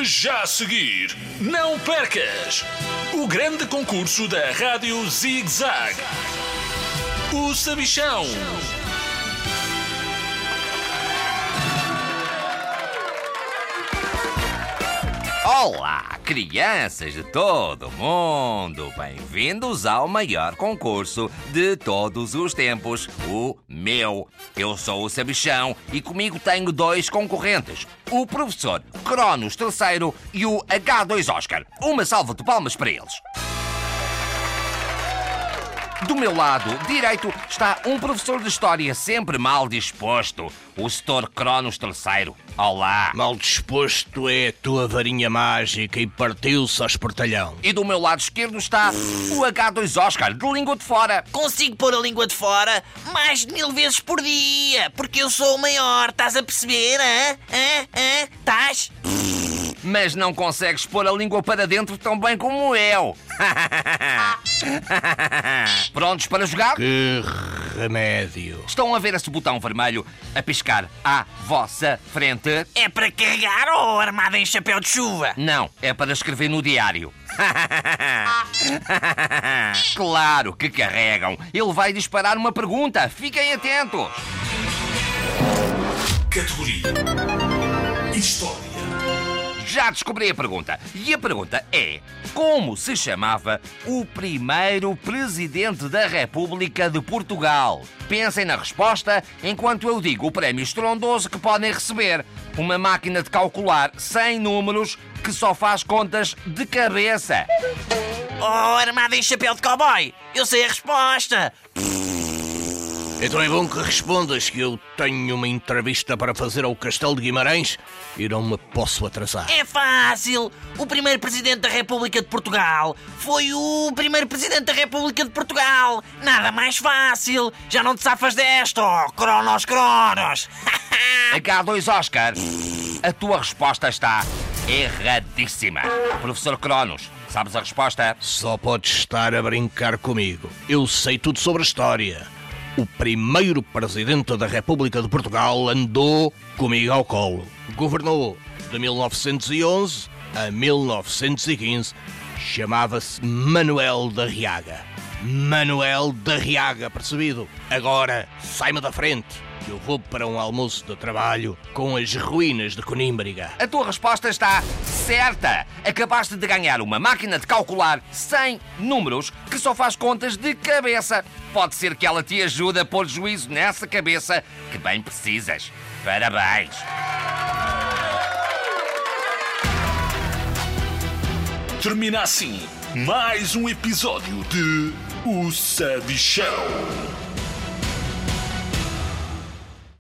Já a seguir, não percas o grande concurso da Rádio Zig Zag. O Sabichão. Olá, crianças de todo mundo! Bem-vindos ao maior concurso de todos os tempos, o meu. Eu sou o Sabichão e comigo tenho dois concorrentes, o professor Cronos III e o H2 Oscar. Uma salva de palmas para eles. Do meu lado direito está um professor de história sempre mal disposto, o Sr. Cronos III. Olá! Mal disposto é a tua varinha mágica e partiu-se ao espertalhão. E do meu lado esquerdo está o H2 Oscar, de língua de fora. Consigo pôr a língua de fora mais de mil vezes por dia, porque eu sou o maior, estás a perceber? Hã? Hã? Hã? Estás? Mas não consegues pôr a língua para dentro tão bem como eu. Prontos para jogar? Que remédio. Estão a ver esse botão vermelho a piscar à vossa frente? É para carregar ou armada em chapéu de chuva? Não, é para escrever no diário. claro que carregam. Ele vai disparar uma pergunta. Fiquem atentos. Categoria História. Já descobri a pergunta. E a pergunta é: como se chamava o primeiro presidente da República de Portugal? Pensem na resposta enquanto eu digo o prémio estrondoso que podem receber. Uma máquina de calcular sem números que só faz contas de cabeça. Oh, armada em chapéu de cowboy! Eu sei a resposta! Então é bom que respondas que eu tenho uma entrevista para fazer ao Castelo de Guimarães e não me posso atrasar. É fácil! O primeiro presidente da República de Portugal foi o primeiro presidente da República de Portugal! Nada mais fácil! Já não te safas desta, oh, Cronos Cronos! H2 Oscar, a tua resposta está erradíssima. Professor Cronos, sabes a resposta? Só podes estar a brincar comigo. Eu sei tudo sobre a história. O primeiro presidente da República de Portugal andou comigo ao colo. Governou de 1911 a 1915. Chamava-se Manuel da Riaga. Manuel da Riaga, percebido? Agora, sai-me da frente, que eu vou para um almoço de trabalho com as ruínas de Conímbriga. A tua resposta está certa. Acabaste de ganhar uma máquina de calcular sem números que só faz contas de cabeça. Pode ser que ela te ajude a pôr juízo nessa cabeça que bem precisas. Parabéns! Termina assim mais um episódio de O Sabichão.